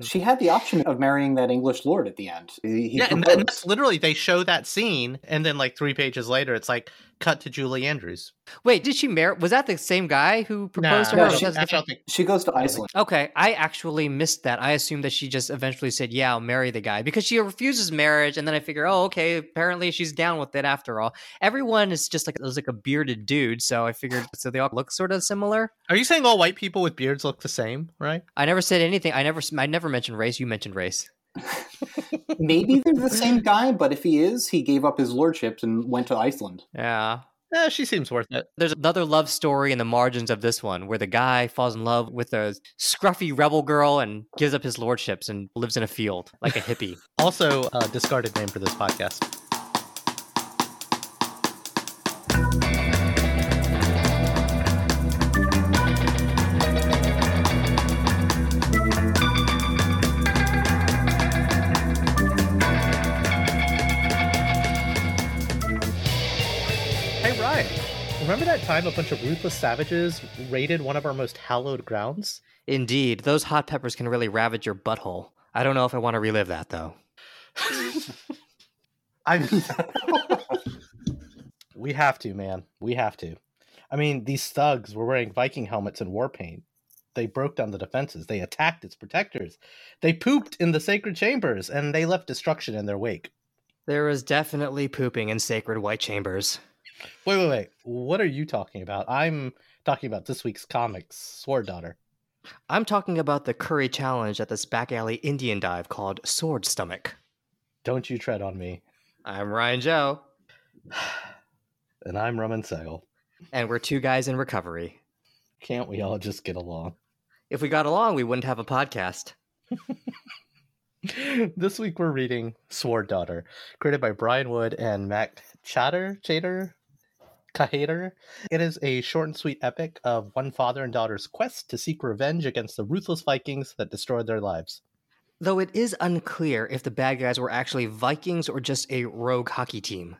Mm. She had the option of marrying that English lord at the end. He, yeah, proposed. and that's literally they show that scene, and then like three pages later, it's like cut to Julie Andrews. Wait, did she marry? Was that the same guy who proposed to no, her? she- Because- I don't think- she goes to Iceland. Okay, I actually missed that. I assumed that she just eventually said, "Yeah, I'll marry the guy," because she refuses marriage, and then I figure, oh, okay, apparently she's down with it after all. Everyone is just like it was like a bearded dude, so I figured so they all look sort of similar. Are you saying all white people with beards look the same? Right? I never said anything. I never, I never mentioned race. You mentioned race. Maybe they're the same guy, but if he is, he gave up his lordships and went to Iceland. Yeah. Eh, she seems worth it. There's another love story in the margins of this one where the guy falls in love with a scruffy rebel girl and gives up his lordships and lives in a field like a hippie. Also, uh, discarded name for this podcast. Hey Ryan, remember that time a bunch of ruthless savages raided one of our most hallowed grounds? Indeed, those hot peppers can really ravage your butthole. I don't know if I want to relive that though. I mean, we have to, man. We have to. I mean, these thugs were wearing Viking helmets and war paint. They broke down the defenses. They attacked its protectors. They pooped in the sacred chambers, and they left destruction in their wake. There is definitely pooping in sacred white chambers. Wait, wait, wait. What are you talking about? I'm talking about this week's comics, Sword Daughter. I'm talking about the curry challenge at this back alley Indian dive called Sword Stomach. Don't you tread on me. I'm Ryan Joe, And I'm Roman Sale. and we're two guys in recovery. Can't we all just get along? If we got along, we wouldn't have a podcast. this week we're reading Sword Daughter, created by Brian Wood and Mack Chatter, Chater, Cahater. It is a short and sweet epic of one father and daughter's quest to seek revenge against the ruthless Vikings that destroyed their lives. Though it is unclear if the bad guys were actually Vikings or just a rogue hockey team.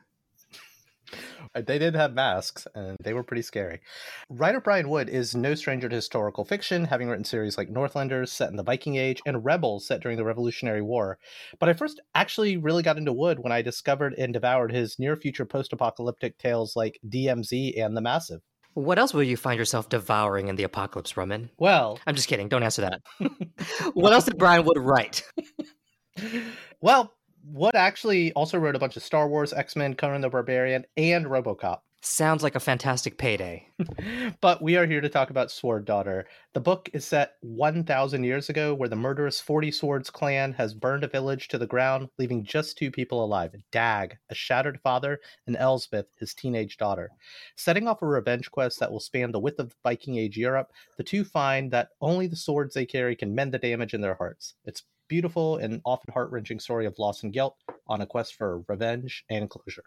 Uh, They did have masks, and they were pretty scary. Writer Brian Wood is no stranger to historical fiction, having written series like Northlanders set in the Viking Age and Rebels set during the Revolutionary War. But I first actually really got into Wood when I discovered and devoured his near future post apocalyptic tales like DMZ and The Massive. What else will you find yourself devouring in the apocalypse, Roman? Well, I'm just kidding. Don't answer that. what else did Brian Wood write? well, Wood actually also wrote a bunch of Star Wars, X Men, Conan the Barbarian, and Robocop. Sounds like a fantastic payday. but we are here to talk about Sword Daughter. The book is set 1,000 years ago, where the murderous 40 Swords clan has burned a village to the ground, leaving just two people alive Dag, a shattered father, and Elsbeth, his teenage daughter. Setting off a revenge quest that will span the width of Viking Age Europe, the two find that only the swords they carry can mend the damage in their hearts. It's beautiful and often heart wrenching story of loss and guilt on a quest for revenge and closure.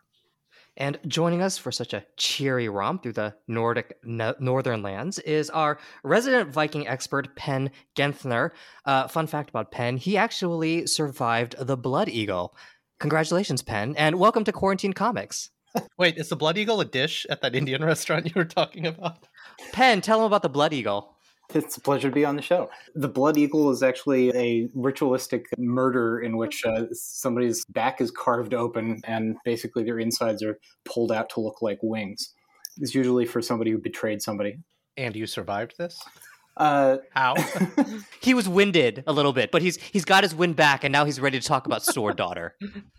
And joining us for such a cheery romp through the Nordic no- northern lands is our resident Viking expert, Penn Genthner. Uh, fun fact about Penn, he actually survived the Blood Eagle. Congratulations, Penn, and welcome to Quarantine Comics. Wait, is the Blood Eagle a dish at that Indian restaurant you were talking about? Penn, tell him about the Blood Eagle. It's a pleasure to be on the show. The Blood Eagle is actually a ritualistic murder in which uh, somebody's back is carved open and basically their insides are pulled out to look like wings. It's usually for somebody who betrayed somebody. And you survived this? Uh, How? He was winded a little bit, but he's he's got his wind back, and now he's ready to talk about Sword Daughter.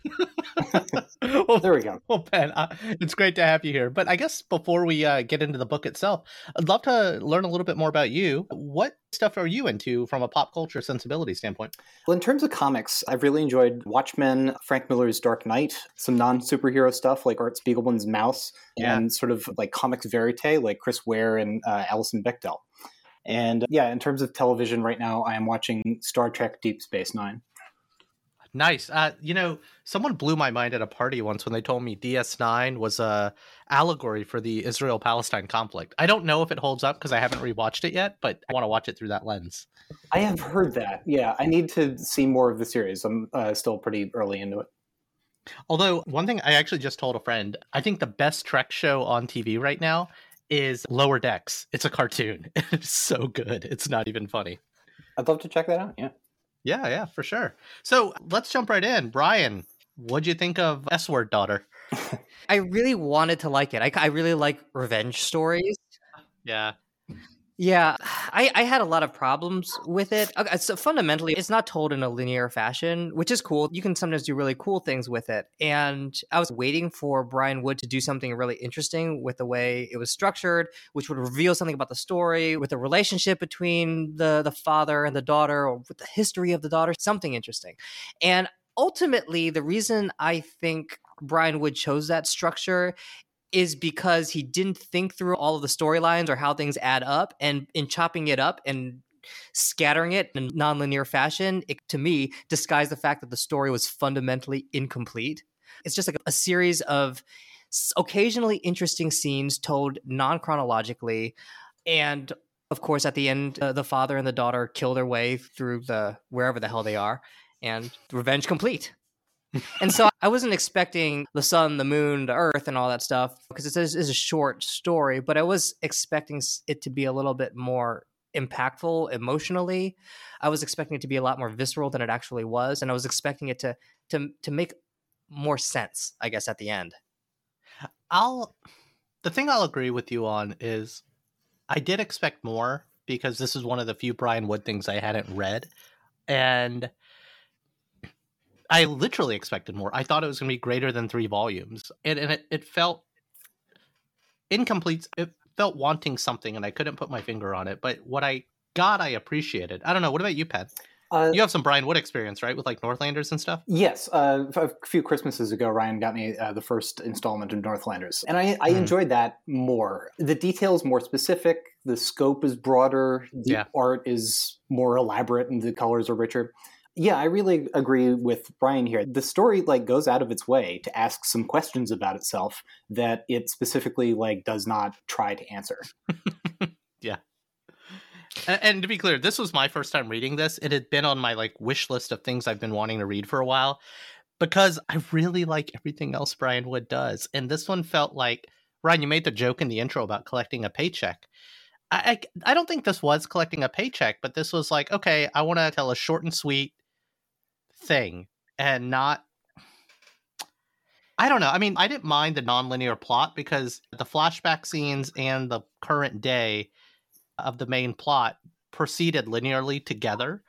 well, there we go. well, Ben, uh, it's great to have you here. But I guess before we uh, get into the book itself, I'd love to learn a little bit more about you. What stuff are you into from a pop culture sensibility standpoint? Well, in terms of comics, I've really enjoyed Watchmen, Frank Miller's Dark Knight, some non superhero stuff like Art Spiegelman's Maus, Yeah. and sort of like comics verite like Chris Ware and uh, Alison Bechdel. And yeah, in terms of television right now, I am watching Star Trek Deep Space Nine. Nice. Uh, you know, someone blew my mind at a party once when they told me DS9 was a allegory for the Israel-Palestine conflict. I don't know if it holds up because I haven't rewatched it yet, but I want to watch it through that lens. I have heard that. Yeah, I need to see more of the series. I'm uh, still pretty early into it. Although one thing I actually just told a friend, I think the best Trek show on TV right now is Lower Decks. It's a cartoon. It's so good. It's not even funny. I'd love to check that out. Yeah. Yeah, yeah, for sure. So let's jump right in. Brian, what'd you think of S Word Daughter? I really wanted to like it. I, I really like revenge stories. Yeah. Yeah, I, I had a lot of problems with it. Okay, uh, so fundamentally, it's not told in a linear fashion, which is cool. You can sometimes do really cool things with it. And I was waiting for Brian Wood to do something really interesting with the way it was structured, which would reveal something about the story, with the relationship between the the father and the daughter, or with the history of the daughter, something interesting. And ultimately, the reason I think Brian Wood chose that structure is because he didn't think through all of the storylines or how things add up and in chopping it up and scattering it in nonlinear fashion it to me disguised the fact that the story was fundamentally incomplete. It's just like a series of occasionally interesting scenes told non-chronologically and of course at the end uh, the father and the daughter kill their way through the wherever the hell they are and revenge complete and so I wasn't expecting the sun, the moon, the earth, and all that stuff because it is a short story, but I was expecting it to be a little bit more impactful emotionally. I was expecting it to be a lot more visceral than it actually was, and I was expecting it to to to make more sense, I guess, at the end. I'll the thing I'll agree with you on is I did expect more because this is one of the few Brian Wood things I hadn't read. And I literally expected more. I thought it was going to be greater than three volumes, and, and it, it felt incomplete. It felt wanting something, and I couldn't put my finger on it. But what I got, I appreciated. I don't know. What about you, Pat? Uh, you have some Brian Wood experience, right, with like Northlanders and stuff. Yes, uh, a few Christmases ago, Ryan got me uh, the first installment of Northlanders, and I, I mm. enjoyed that more. The details more specific, the scope is broader, the yeah. art is more elaborate, and the colors are richer. Yeah, I really agree with Brian here. The story like goes out of its way to ask some questions about itself that it specifically like does not try to answer. yeah. And, to be clear, this was my first time reading this. It had been on my like wish list of things I've been wanting to read for a while because I really like everything else Brian Wood does. And this one felt like Ryan, you made the joke in the intro about collecting a paycheck. I, I, I don't think this was collecting a paycheck, but this was like, okay, I want to tell a short and sweet thing and not I don't know. I mean, I didn't mind the nonlinear plot because the flashback scenes and the current day of the main plot proceeded linearly together,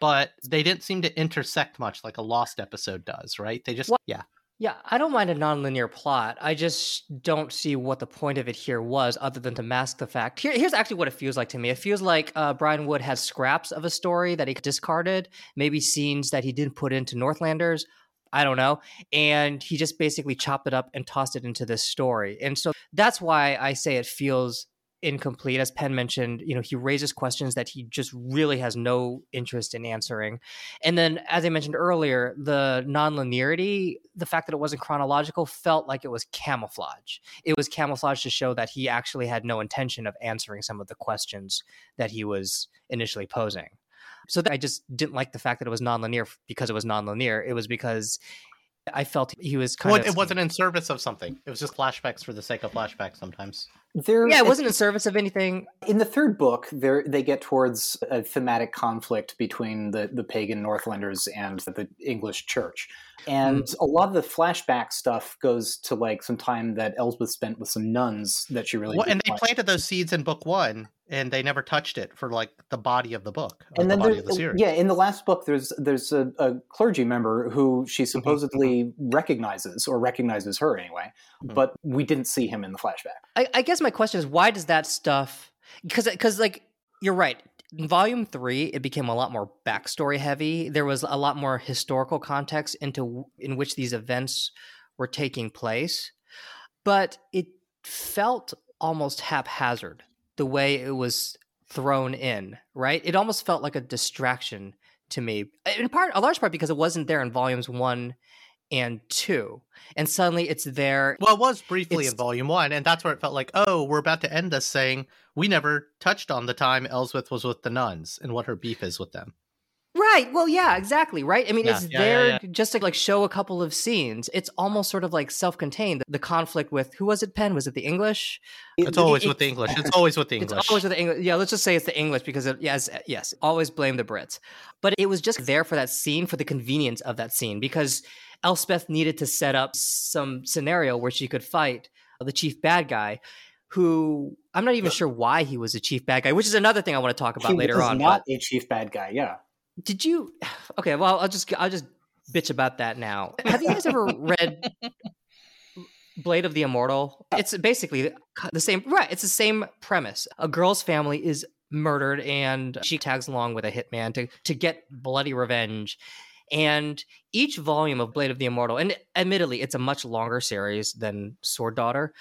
but they didn't seem to intersect much like a lost episode does, right? They just well, yeah. Yeah, I don't mind a nonlinear plot. I just don't see what the point of it here was, other than to mask the fact. Here, here's actually what it feels like to me. It feels like uh, Brian Wood has scraps of a story that he discarded, maybe scenes that he didn't put into Northlanders. I don't know. And he just basically chopped it up and tossed it into this story. And so that's why I say it feels incomplete. As Penn mentioned, you know, he raises questions that he just really has no interest in answering. And then, as I mentioned earlier, the nonlinearity, the fact that it wasn't chronological, felt like it was camouflage. It was camouflage to show that he actually had no intention of answering some of the questions that he was initially posing. So that, I just didn't like the fact that it was nonlinear because it was nonlinear. It was because I felt he was kind well, of. It wasn't in service of something. It was just flashbacks for the sake of flashbacks sometimes. There, yeah, it wasn't in service of anything. In the third book, there they get towards a thematic conflict between the, the pagan Northlanders and the English Church, and mm. a lot of the flashback stuff goes to like some time that Elsbeth spent with some nuns that she really. Well, and they like. planted those seeds in book one, and they never touched it for like the body of the book and then the the yeah in the last book there's there's a, a clergy member who she mm-hmm, supposedly mm-hmm. recognizes or recognizes her anyway mm-hmm. but we didn't see him in the flashback I, I guess my question is why does that stuff because because like you're right in volume three it became a lot more backstory heavy there was a lot more historical context into in which these events were taking place but it felt almost haphazard the way it was thrown in, right? It almost felt like a distraction to me. In part, a large part because it wasn't there in volumes one and two. And suddenly it's there. Well, it was briefly it's... in volume one, and that's where it felt like, oh, we're about to end this saying we never touched on the time Elsbeth was with the nuns and what her beef is with them. Right. Well, yeah, exactly. Right. I mean, Yeah, it's yeah, there yeah. just to like show a couple of scenes. It's almost sort of like self-contained. The conflict with who was it? Penn? Was it the English? It's always with the English. It's always with the English. It's always with the English. Yeah, let's just say it's the English because it, yes, eh, yes, always blame the Brits. But it was just there for that scene, for the convenience of that scene, because Elsbeth needed to set up some scenario where she could fight the chief bad guy, who I'm not even sure why he was a chief bad guy, which is another thing I want to talk about he later on. not but a chief bad guy. Yeah. did you? Okay, well, I'll just I'll just bitch about that now. Have you guys ever read Blade of the Immortal? It's basically the same. Right, it's the same premise. A girl's family is murdered, and she tags along with a hitman to to get bloody revenge. And each volume of Blade of the Immortal, and admittedly, it's a much longer series than Sword Daughter,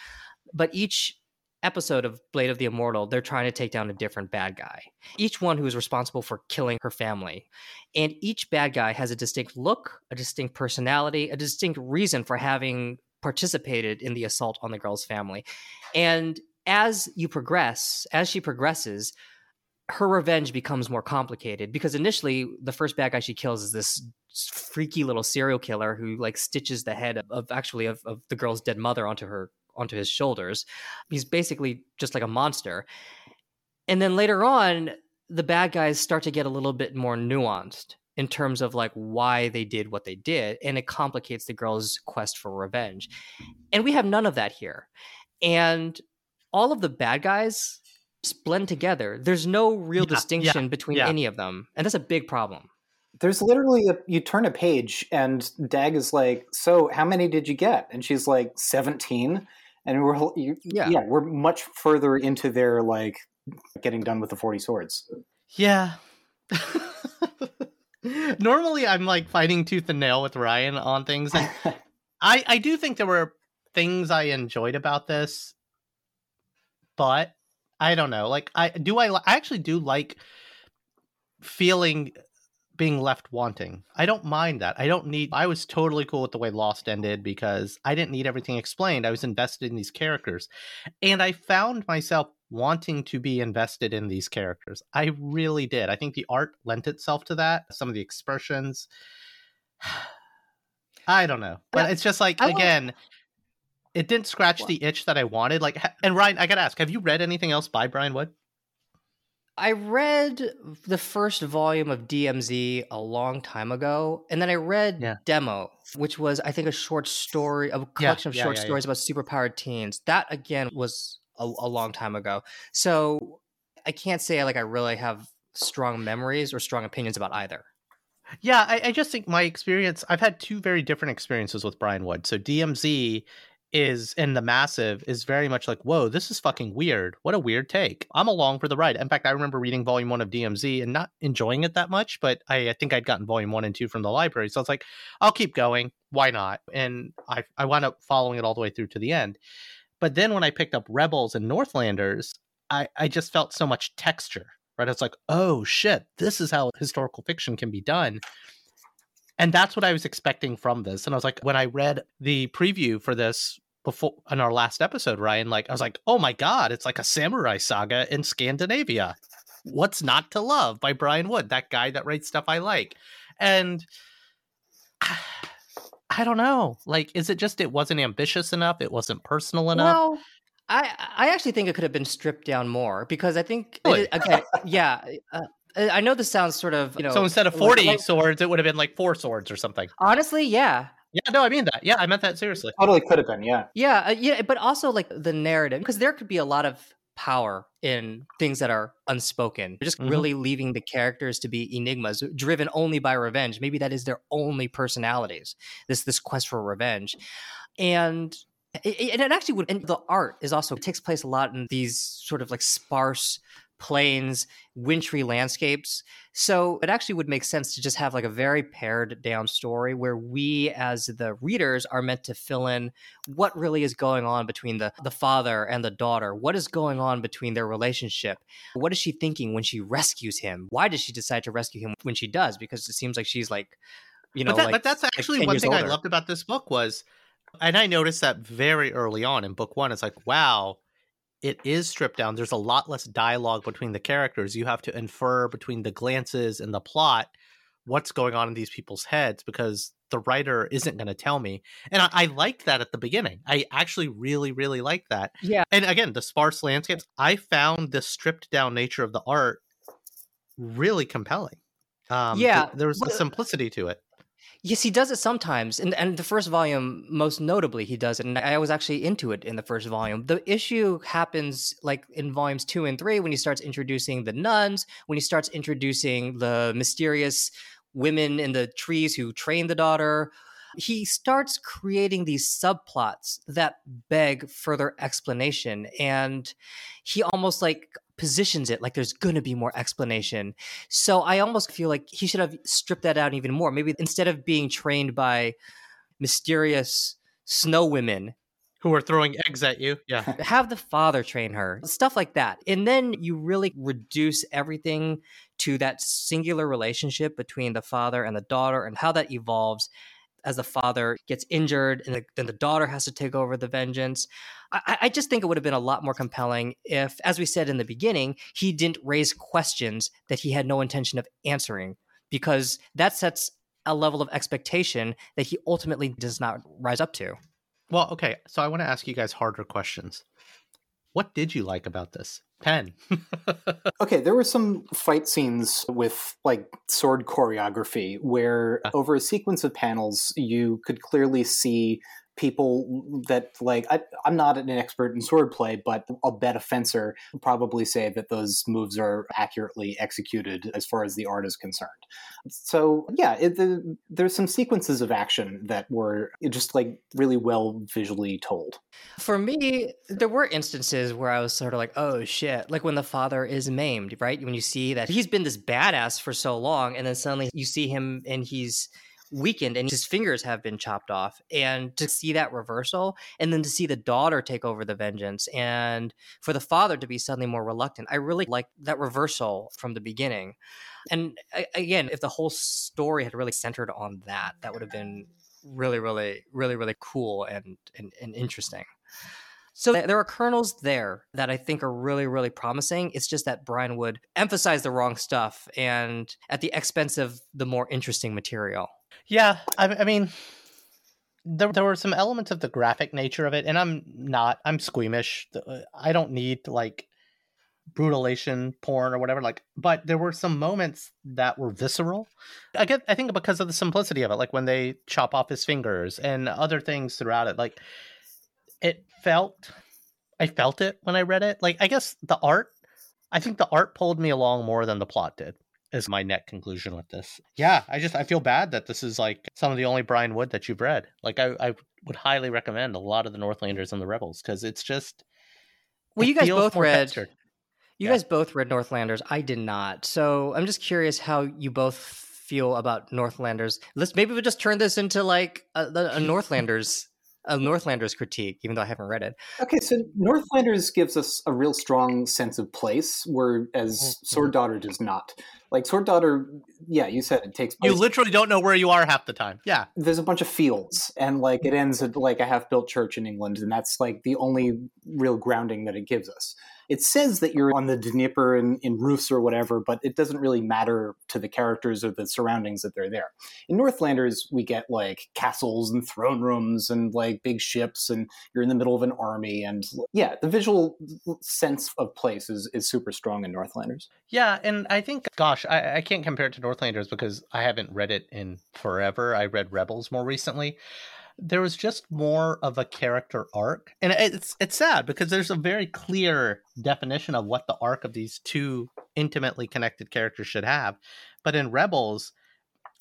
but each episode of Blade of the Immortal, they're trying to take down a different bad guy. Each one who is responsible for killing her family. And each bad guy has a distinct look, a distinct personality, a distinct reason for having participated in the assault on the girl's family. And as you progress, as she progresses, her revenge becomes more complicated because initially the first bad guy she kills is this freaky little serial killer who like stitches the head of, of actually of, of the girl's dead mother onto her onto his shoulders. He's basically just like a monster. And then later on, the bad guys start to get a little bit more nuanced in terms of like why they did what they did and it complicates the girl's quest for revenge. And we have none of that here. And all of the bad guys blend together. There's no real Yeah, distinction between yeah. any of them. And that's a big problem. There's literally a you turn a page and Dag is like, "So, how many did you get?" And she's like, "17." And we're you, Yeah. yeah, we're much further into their like getting done with the 40 swords. Yeah. Normally, I'm like fighting tooth and nail with Ryan on things, and I I do think there were things I enjoyed about this, but I don't know. Like, I do I, I actually do like feeling being left wanting. I don't mind that. I don't need. I was totally cool with the way Lost ended because I didn't need everything explained. I was invested in these characters, and I found myself wanting to be invested in these characters. I really did. I think the art lent itself to that. Some of the expressions. I don't know, but Yeah, it's just like again, it didn't scratch the itch that I wanted. Like, and Ryan, I gotta ask, have you read anything else by Brian Wood? I read the first volume of DMZ a long time ago, and then I read Yeah. Demo, which was I think a short story, a collection of yeah, short yeah, yeah. stories about superpowered teens. That again was a, a long time ago, so I can't say like I really have strong memories or strong opinions about either. Yeah, I, I just think my experience, I've had two very different experiences with Brian Wood. So DMZ is in the massive is very much like, whoa, this is fucking weird. What a weird take. I'm along for the ride. In fact, I remember reading volume one of DMZ and not enjoying it that much, but I, I think I'd gotten volume one and two from the library. So I was like, I'll keep going. Why not? And I, I wound up following it all the way through to the end. But then when I picked up Rebels and Northlanders, I, I just felt so much texture, right? It's like, oh shit, this is how historical fiction can be done. And that's what I was expecting from this. And I was like, when I read the preview for this before in our last episode, Ryan, like I was like, oh my God, it's like a samurai saga in Scandinavia. What's Not to Love by Brian Wood, that guy that writes stuff I like. And I don't know. Like, is it just it wasn't ambitious enough? It wasn't personal enough? Well, I I actually think it could have been stripped down more because I think Really? okay, yeah. Uh, I know this sounds sort of you know. so instead of like- 40 like- swords, it would have been like four swords or something. honestly, yeah, Yeah, no, I mean that. Yeah, I meant that seriously. Totally could have been, yeah. Yeah, uh, yeah, but also like the narrative because there could be a lot of power in things that are unspoken. Just Mhm. really leaving the characters to be enigmas, driven only by revenge. Maybe that is their only personalities. This this quest for revenge, and it, it- and it actually would. And the art is also it takes place a lot in these sort of like sparse plains, wintry landscapes. So it actually would make sense to just have like a very pared down story where we as the readers are meant to fill in what really is going on between the the father and the daughter. What is going on between their relationship? What is she thinking when she rescues him? Why does she decide to rescue him when she does? Because it seems like she's like you know but, that, like but that's actually 10 one thing I loved about this book was, and I noticed that very early on in book one. It's like, wow, it is stripped down. There's a lot less dialogue between the characters. You have to infer between the glances and the plot what's going on in these people's heads because the writer isn't going to tell me. And I, I liked that at the beginning. I actually really, really liked that. Yeah. And again, the sparse landscapes, I found the stripped down nature of the art really compelling. Um, Yeah, th- there was a simplicity to it. Yes, he does it sometimes. And and the first volume, most notably, he does it. And I was actually into it in the first volume. The issue happens like in volumes two and three when he starts introducing the nuns, when he starts introducing the mysterious women in the trees who train the daughter. He starts creating these subplots that beg further explanation. And he almost like positions it like there's going to be more explanation. So I almost feel like he should have stripped that out even more. Maybe instead of being trained by mysterious snow women, Who are throwing eggs at you? Yeah. have the father train her, stuff like that. And then you really reduce everything to that singular relationship between the father and the daughter and how that evolves as the father gets injured and the, then the daughter has to take over the vengeance. I, I just think it would have been a lot more compelling if, as we said in the beginning, he didn't raise questions that he had no intention of answering because that sets a level of expectation that he ultimately does not rise up to. Well, okay. So I want to ask you guys harder questions. What did you like about this? Penn. Okay, there were some fight scenes with like sword choreography where uh. over a sequence of panels you could clearly see people that like I, I'm not an expert in swordplay, but I'll bet a fencer probably say that those moves are accurately executed as far as the art is concerned. So yeah, it, the, there's some sequences of action that were just like really well visually told. For me, there were instances where I was sort of like, oh shit, like when the father is maimed, right? When you see that he's been this badass for so long, and then suddenly you see him and he's weakened and his fingers have been chopped off. And to see that reversal, and then to see the daughter take over the vengeance, and for the father to be suddenly more reluctant, I really like that reversal from the beginning. And again, if the whole story had really centered on that, that would have been really, really, really, really cool and, and, and interesting. So there are kernels there that I think are really, really promising. It's just that Brian Wood emphasize the wrong stuff and at the expense of the more interesting material. Yeah, I, I mean, there there were some elements of the graphic nature of it, and I'm not. I'm squeamish. Uh, I don't need like brutalation porn or whatever. Like, but there were some moments that were visceral. I get. I think because of the simplicity of it, like when they chop off his fingers and other things throughout it. Like, it felt. I felt it when I read it. Like, I guess the art. I think the art pulled me along more than the plot did is my net conclusion with this. Yeah, I just I feel bad that this is like some of the only Brian Wood that you've read. Like I, I would highly recommend a lot of the Northlanders and the Rebels because it's just Well, you guys both read. textured. You Yeah. guys both read Northlanders. I did not. So I'm just curious how you both feel about Northlanders. Let's maybe we'll just turn this into like a, a Northlanders a Northlanders critique, even though I haven't read it. Okay, so Northlanders gives us a real strong sense of place, whereas Mhm. Sword Daughter does not. Like Sword Daughter, yeah, you said it takes place. You literally don't know where you are half the time. Yeah. there's a bunch of fields, and like it ends at like a half-built church in England, and that's like the only real grounding that it gives us. It says that you're on the Dnieper in, in Rus or whatever, but it doesn't really matter to the characters or the surroundings that they're there. In Northlanders, we get like castles and throne rooms and like big ships, and you're in the middle of an army, and yeah, the visual sense of place is, is super strong in Northlanders. Yeah, and I think, gosh, I, I can't compare it to Northlanders because I haven't read it in forever. I read Rebels more recently. There was just more of a character arc, and it's it's sad because there's a very clear definition of what the arc of these two intimately connected characters should have. But in Rebels,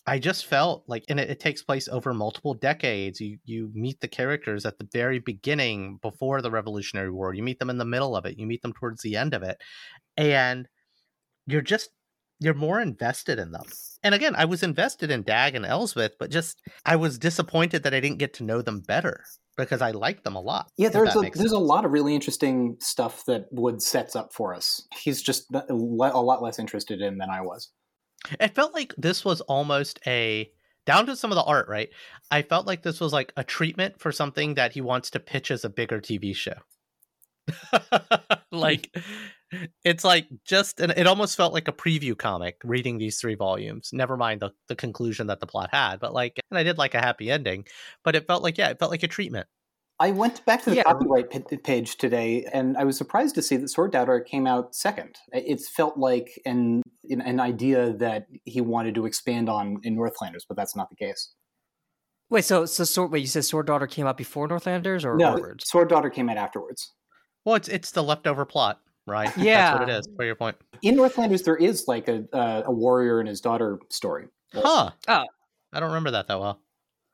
I just felt like, and it, it takes place over multiple decades. You you meet the characters at the very beginning, before the Revolutionary War. You meet them in the middle of it. You meet them towards the end of it, and you're just you're more invested in them. And again, I was invested in Dag and Elsbeth, but just I was disappointed that I didn't get to know them better because I liked them a lot. Yeah, there's a there's a lot of really interesting stuff that Wood sets up for us. He's just a lot less interested in than I was. It felt like this was almost a down to some of the art, right? I felt like this was like a treatment for something that he wants to pitch as a bigger TV show. Hmm. like it's like just and it almost felt like a preview comic reading these three volumes never mind the, the conclusion that the plot had but like and i did like a happy ending but it felt like yeah it felt like a treatment I went back to the Yeah. copyright p- page today, and I was surprised to see that Sword Daughter came out second. It felt like an an an idea that he wanted to expand on in Northlanders, but that's not the case. Wait, so so sword, wait, you said Sword Daughter came out before Northlanders or No, afterwards? Sword Daughter came out afterwards. well it's it's the leftover plot right Yeah. that's what it is for your point In Northlanders, there is like a uh, a warrior and his daughter story. huh Oh. i don't remember that that well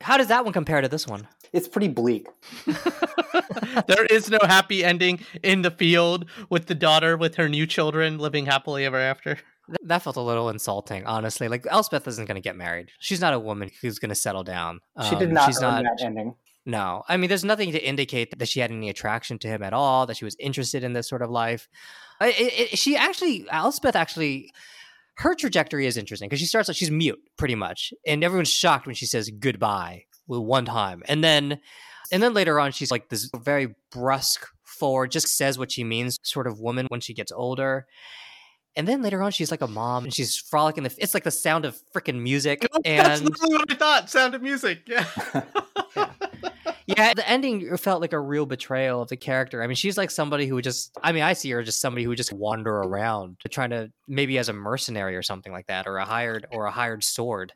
How does that one compare to this one? It's pretty bleak. there is no happy ending in the field with the daughter with her new children living happily ever after That felt a little insulting, honestly. Like Elsbeth isn't going to get married. She's not a woman who's going to settle down. She did Um, not She's earn not. that ending. No, I mean, there's nothing to indicate that she had any attraction to him at all. That she was interested in this sort of life. It- it- she actually, Elsbeth actually, her trajectory is interesting because she starts like she's mute pretty much, and everyone's shocked when she says goodbye with one time, and then, and then later on, she's like this very brusque forward, just says what she means, sort of woman when she gets older. And then later on, she's like a mom, and she's frolicking. The, it's like the sound of freaking music, that's and literally what i thought sound of music yeah yeah, the ending felt like a real betrayal of the character. I mean, she's like somebody who would just, I mean, I see her as just somebody who would just wander around trying to maybe as a mercenary or something like that, or a hired or a hired sword,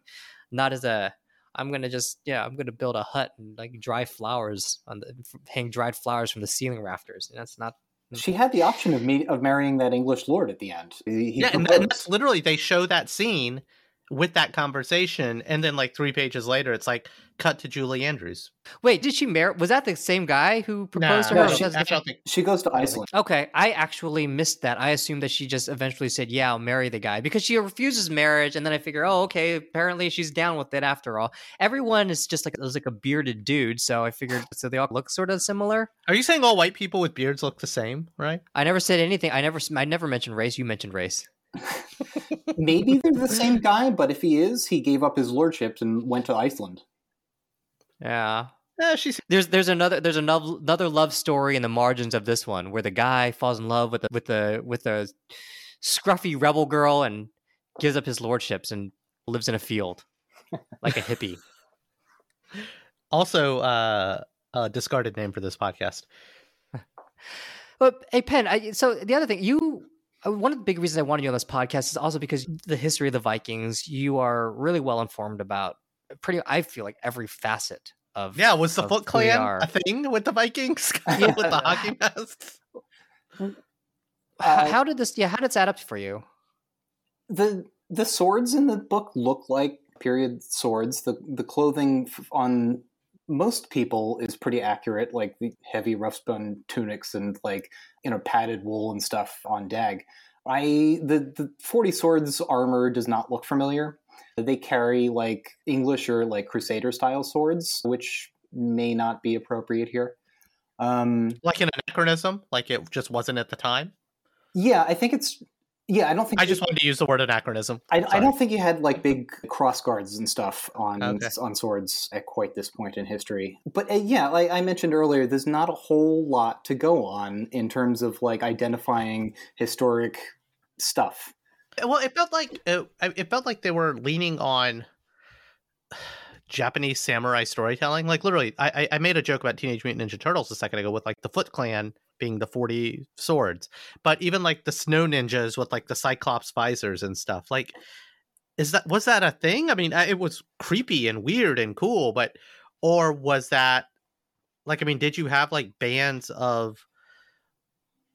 not as a. I'm gonna just yeah, I'm gonna build a hut and like dry flowers on the hang dried flowers from the ceiling rafters. And That's not. Mm. She had the option of me of marrying that English lord at the end. He, he yeah, and, and that's literally they show that scene with that conversation, and then like three pages later, it's like cut to Julie Andrews. Wait, did she marry? Was that the same guy who proposed to her? she- She has a I different- don't think she goes to Iceland. Okay, I actually missed that. I assumed that she just eventually said, "Yeah, I'll marry the guy," because she refuses marriage, and then I figure, "Oh, okay, apparently she's down with it after all." Everyone is just like it was like a bearded dude, so I figured so they all look sort of similar. Are you saying all white people with beards look the same, right? I never said anything. I never, I never mentioned race. You mentioned race. Maybe they're the same guy, but if he is, he gave up his lordships and went to Iceland. Yeah, Yeah, she's there's there's another there's another another love story in the margins of this one where the guy falls in love with the with the with a scruffy rebel girl and gives up his lordships and lives in a field like a hippie. also uh, a discarded name for this podcast. But hey, Penn. I, so the other thing, you one of the big reasons I wanted you on this podcast is also because the history of the Vikings. You are really well informed about pretty. I feel like every facet of Yeah, was the Foot Clan are. a thing with the Vikings? Yeah. with the hockey masks? Uh, how did this? Yeah, how did it add up for you? the The swords in the book look like period swords. The the clothing on most people is pretty accurate, like the heavy rough spun tunics and like you know padded wool and stuff on Dag. I the the forty swords armor does not look familiar. They carry like English or like Crusader style swords, which may not be appropriate here. Um, Like an anachronism? Like it just wasn't at the time? yeah, I think it's. Yeah, I don't think I just wanted to use the word anachronism. I, I don't think you had like big cross guards and stuff on Okay. on swords at quite this point in history. But uh, yeah, like I mentioned earlier, there's not a whole lot to go on in terms of like identifying historic stuff. Well, it felt like it, it felt like they were leaning on Japanese samurai storytelling. Like literally, I I- I made a joke about Teenage Mutant Ninja Turtles a second ago with like the Foot Clan being the forty swords, but even like the Snow Ninjas with like the Cyclops visors and stuff. Like, is that was that a thing? I mean, it was creepy and weird and cool, but or was that like I mean, did you have like bands of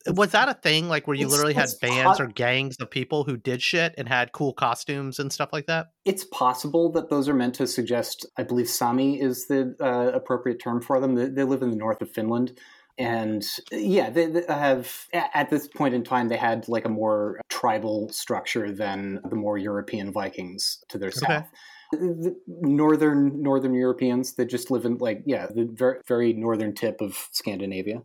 was that a thing like where you It's- literally had bands po- or gangs of people who did shit and had cool costumes and stuff like that? It's possible that those are meant to suggest. I believe Sami is the uh, appropriate term for them. They, they live in the north of Finland. And uh, yeah, they, they have at this point in time they had like a more tribal structure than the more European Vikings to their Okay. south. The northern northern Europeans that just live in like yeah the very, very northern tip of Scandinavia.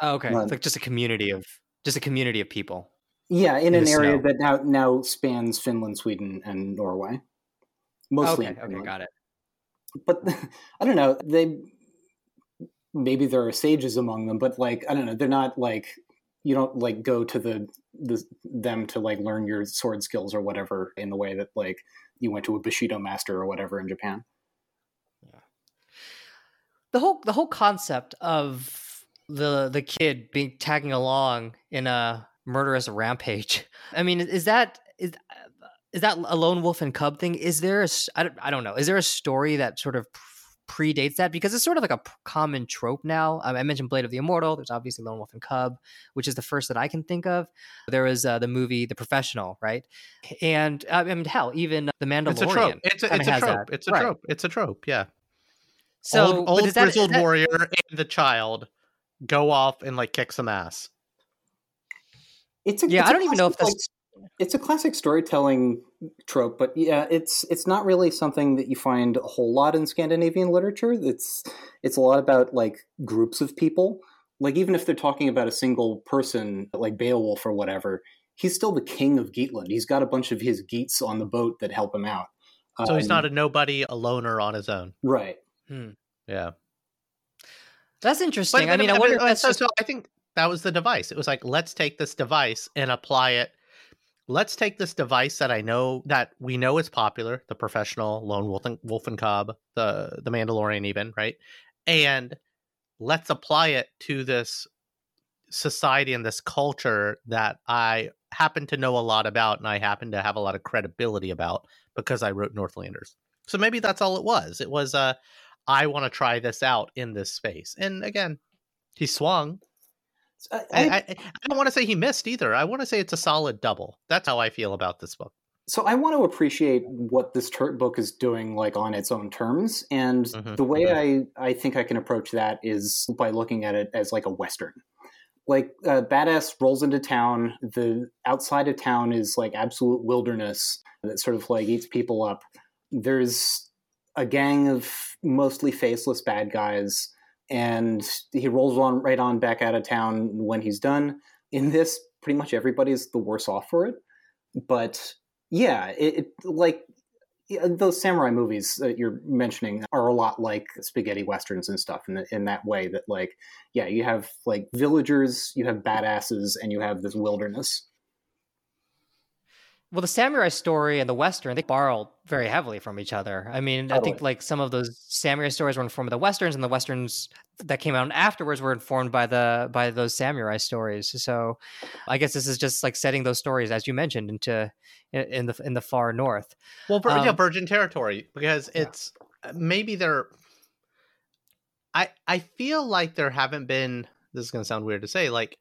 Oh, okay, Right. it's like just a community of just a community of people. Yeah, in, In an area snow. that now now spans Finland, Sweden, and Norway. Mostly. okay, okay, got it. but I don't know. They maybe there are sages among them, but like I don't know. They're not like you don't like go to the, the them to like learn your sword skills or whatever in the way that like you went to a bushido master or whatever in Japan. Yeah. The whole the whole concept of the the kid being tagging along in a murderous rampage. I mean, is that is is that a lone wolf and cub thing? Is there a I don't, I don't know. Is there a story that sort of predates that because it's sort of like a common trope now. Um, I mentioned Blade of the Immortal. There's obviously Lone Wolf and Cub, which is the first that I can think of. There was uh, the movie The Professional, right? And uh, I mean, hell, even The Mandalorian. It's a trope. It's a, it's a trope. It's a right. trope. It's a trope. Yeah. So old, old grizzled that, warrior and the child go off and like kick some ass. It's a, yeah. It's I don't even know if that's it's a classic storytelling trope, but yeah, it's it's not really something that you find a whole lot in Scandinavian literature. It's it's a lot about like groups of people. Like even if they're talking about a single person, like Beowulf or whatever, he's still the king of Geatland. He's got a bunch of his geats on the boat that help him out. So um, he's not a nobody, a loner on his own. Right. Hmm. Yeah. That's interesting. But, I mean, I wonder. But, so, so I think that was the device. It was like, let's take this device and apply it let's take this device that I know that we know is popular, the professional lone wolf and, wolf and cub, the the Mandalorian, even right, and let's apply it to this society and this culture that I happen to know a lot about and I happen to have a lot of credibility about because I wrote Northlanders. So maybe that's all it was. It was uh I want to try this out in this space. And again, he swung I, I, I, I don't want to say he missed either. I want to say it's a solid double. That's how I feel about this book. So I want to appreciate what this ter- book is doing, like on its own terms, and mm-hmm. the way mm-hmm. I I think I can approach that is by looking at it as like a western. Like uh, badass rolls into town. The outside of town is like absolute wilderness that sort of like eats people up. There's a gang of mostly faceless bad guys and he rolls on right on back out of town when he's done. In this, pretty much everybody's the worse off for it. But yeah, it, it like those samurai movies that you're mentioning are a lot like spaghetti westerns and stuff in, the, in that way that like yeah you have like villagers you have badasses and you have this wilderness well, the samurai story and the western they borrow very heavily from each other. I mean, totally. I think like some of those samurai stories were informed by the westerns, and the westerns that came out afterwards were informed by the by those samurai stories. So, I guess this is just like setting those stories, as you mentioned, into in the in the far north. Well, um, yeah, virgin territory because it's yeah. maybe there. I I feel like there haven't been. This is going to sound weird to say, like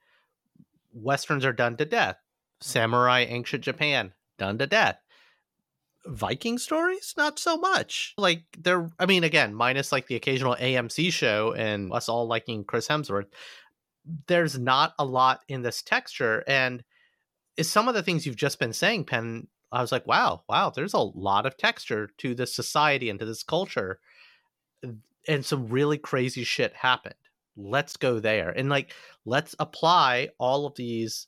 westerns are done to death. Samurai ancient Japan done to death. Viking stories, not so much. Like they're, I mean, again, minus like the occasional AMC show and us all liking Chris Hemsworth. There's not a lot in this texture, and is some of the things you've just been saying, Penn. I was like, wow, wow, there's a lot of texture to this society and to this culture, and some really crazy shit happened. Let's go there, and like, let's apply all of these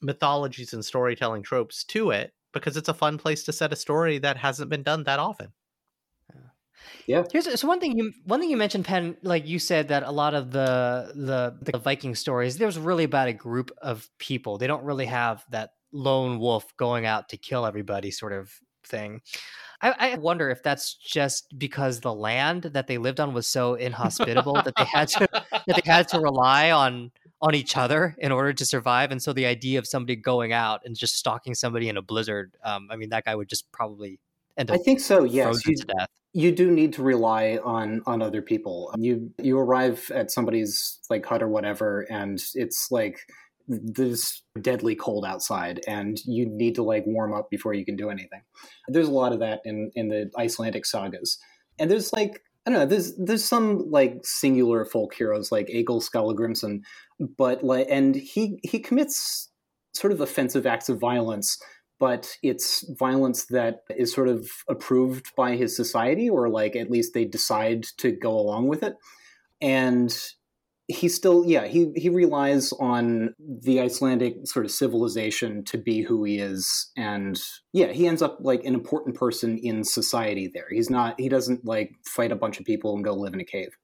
mythologies and storytelling tropes to it because it's a fun place to set a story that hasn't been done that often. Yeah. Here's so one thing you one thing you mentioned, Penn. Like you said that a lot of the the, the Viking stories, there's really about a group of people. They don't really have that lone wolf going out to kill everybody sort of thing. I, I, wonder if that's just because the land that they lived on was so inhospitable that they had to that they had to rely on on each other in order to survive. And so the idea of somebody going out and just stalking somebody in a blizzard, um, I mean, that guy would just probably end up. I think so. Yes, you, you do need to rely on on other people. You you arrive at somebody's like hut or whatever, and it's like this deadly cold outside and you need to like warm up before you can do anything there's a lot of that in in the icelandic sagas and there's like Don't know. There's there's some like singular folk heroes like Egil Skallagrimsson, but like and he he commits sort of offensive acts of violence, but it's violence that is sort of approved by his society, or like at least they decide to go along with it. And he still yeah he he relies on the Icelandic sort of civilization to be who he is. And yeah he ends up like an important person in society there. He's not he doesn't like fight a bunch of people and go live in a cave.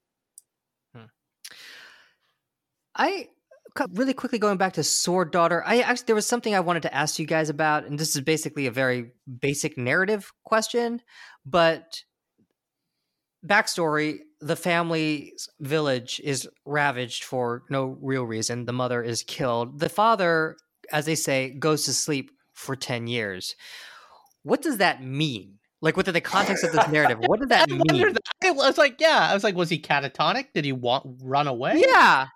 Hmm. I really quickly going back to Sword Daughter, I actually there was something I wanted to ask you guys about, and this is basically a very basic narrative question, but backstory the family's village is ravaged for no real reason. The mother is killed. The father, as they say, goes to sleep for 10 years. What does that mean? Like within the context of this narrative, what did that I mean? that. I was like, yeah. I was like, was he catatonic? Did he want run away? Yeah.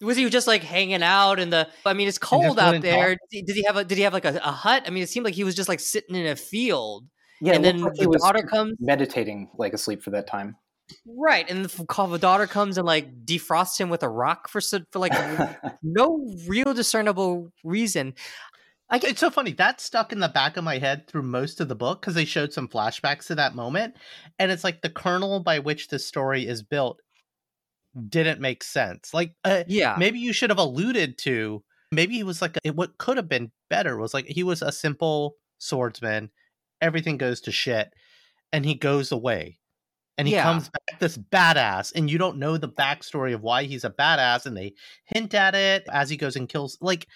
Was he just like hanging out in the? I mean, it's cold out there. talk? Did he, did he have a? Did he have like a, a hut? I mean, it seemed like he was just like sitting in a field, Yeah, and then looked like he the was daughter comes. meditating like asleep for that time. Right, and the, daughter comes and like defrosts him with a rock for so- for like no real discernible reason. I get It's so funny. That stuck in the back of my head through most of the book because they showed some flashbacks to that moment. And it's like the kernel by which the story is built didn't make sense. Like, uh, yeah, maybe you should have alluded to, maybe he was like, it, what could have been better was like, he was a simple swordsman. Everything goes to shit. And he goes away. And he Yeah. comes back this badass, and you don't know the backstory of why he's a badass, and they hint at it as he goes and kills. Like,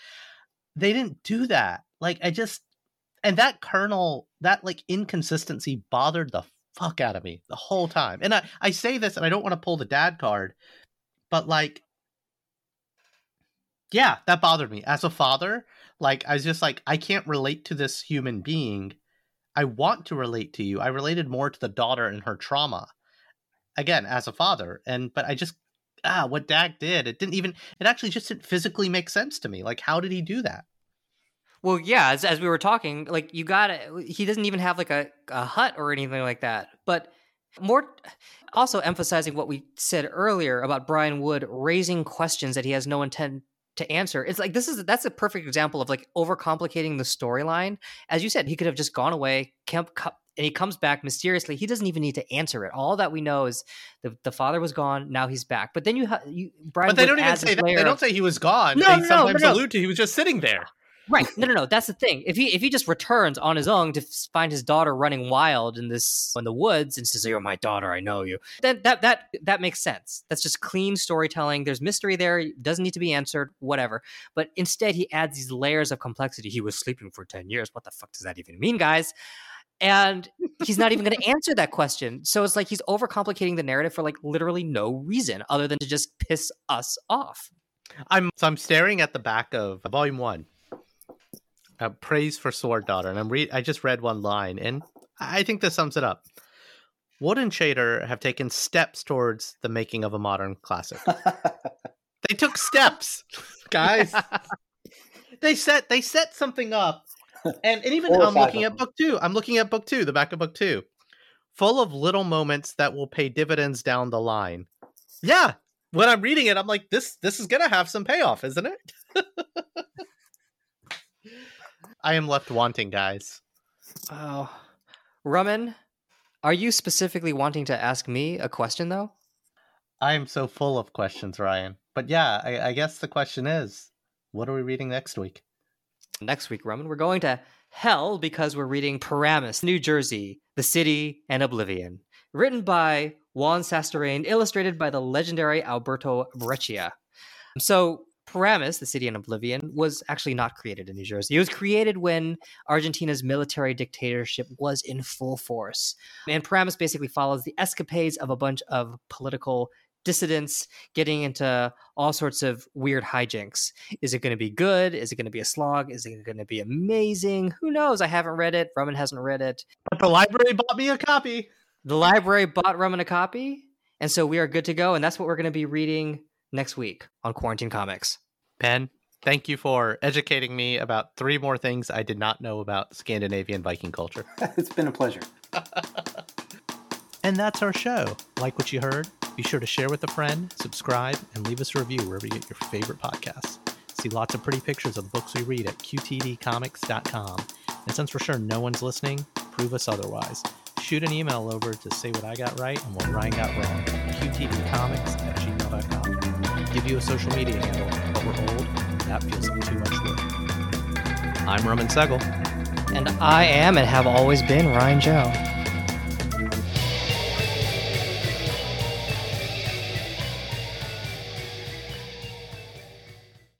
they didn't do that. Like I just and that kernel, that like inconsistency bothered the fuck out of me the whole time. And I, I say this and I don't want to pull the dad card, but like yeah, that bothered me. As a father, like I was just like, I can't relate to this human being. I want to relate to you. I related more to the daughter and her trauma. Again, as a father. And but I just ah, what Dag did, it didn't even it actually just didn't physically make sense to me. Like, how did he do that? Well, yeah, as, as we were talking, like you got to He doesn't even have like a, a hut or anything like that. But more, also emphasizing what we said earlier about Brian Wood raising questions that he has no intent to answer. It's like this is that's a perfect example of like overcomplicating the storyline. As you said, he could have just gone away, co- and he comes back mysteriously. He doesn't even need to answer it. All that we know is the the father was gone. Now he's back. But then you have you Brian. But they Wood don't even say that. They don't say he was gone. No, they no, sometimes no, no. allude to he was just sitting there. Right. No, no, no. That's the thing. If he if he just returns on his own to find his daughter running wild in this in the woods and says, "You're my daughter. I know you," then that that that makes sense. That's just clean storytelling. There's mystery there. It doesn't need to be answered. Whatever. But instead, he adds these layers of complexity. He was sleeping for ten years. What the fuck does that even mean, guys? And he's not even going to answer that question. So it's like he's overcomplicating the narrative for like literally no reason other than to just piss us off. I'm so I'm staring at the back of volume one. Uh, praise for Sword Daughter, and I'm read. I just read one line, and I think this sums it up. Wood and Chater have taken steps towards the making of a modern classic. They took steps, guys. they set they set something up, and, and even Four I'm looking at book two. I'm looking at book two, the back of book two, full of little moments that will pay dividends down the line. Yeah, when I'm reading it, I'm like, this this is gonna have some payoff, isn't it? I am left wanting, guys. Oh, Rumman, are you specifically wanting to ask me a question though? I am so full of questions, Ryan. But yeah, I, I guess the question is, what are we reading next week? Next week, Rumman, we're going to hell because we're reading Paramus, New Jersey, The City and Oblivion, written by Juan Sasturain, illustrated by the legendary Alberto Breccia. So, Perramus, The City in Oblivion, was actually not created in New Jersey. It was created when Argentina's military dictatorship was in full force. And Perramus basically follows the escapades of a bunch of political dissidents getting into all sorts of weird hijinks. Is it going to be good? Is it going to be a slog? Is it going to be amazing? Who knows? I haven't read it. Roman hasn't read it. But the library bought me a copy. The library bought Roman a copy, and so we are good to go. And that's what we're going to be reading next week on Quarantine Comics. Penn, thank you for educating me about three more things I did not know about Scandinavian Viking culture. it's been a pleasure. And that's our show. Like what you heard? Be sure to share with a friend, subscribe, and leave us a review wherever you get your favorite podcasts. See lots of pretty pictures of the books we read at qtdcomics.com. And since we're sure no one's listening, prove us otherwise. Shoot an email over to say what I got right and what Ryan got wrong. qtdcomics at gmail.com. Give you a social media handle, but we're old. That feels like too much work. I'm Roman Segel. And I am and have always been Ryan Joe.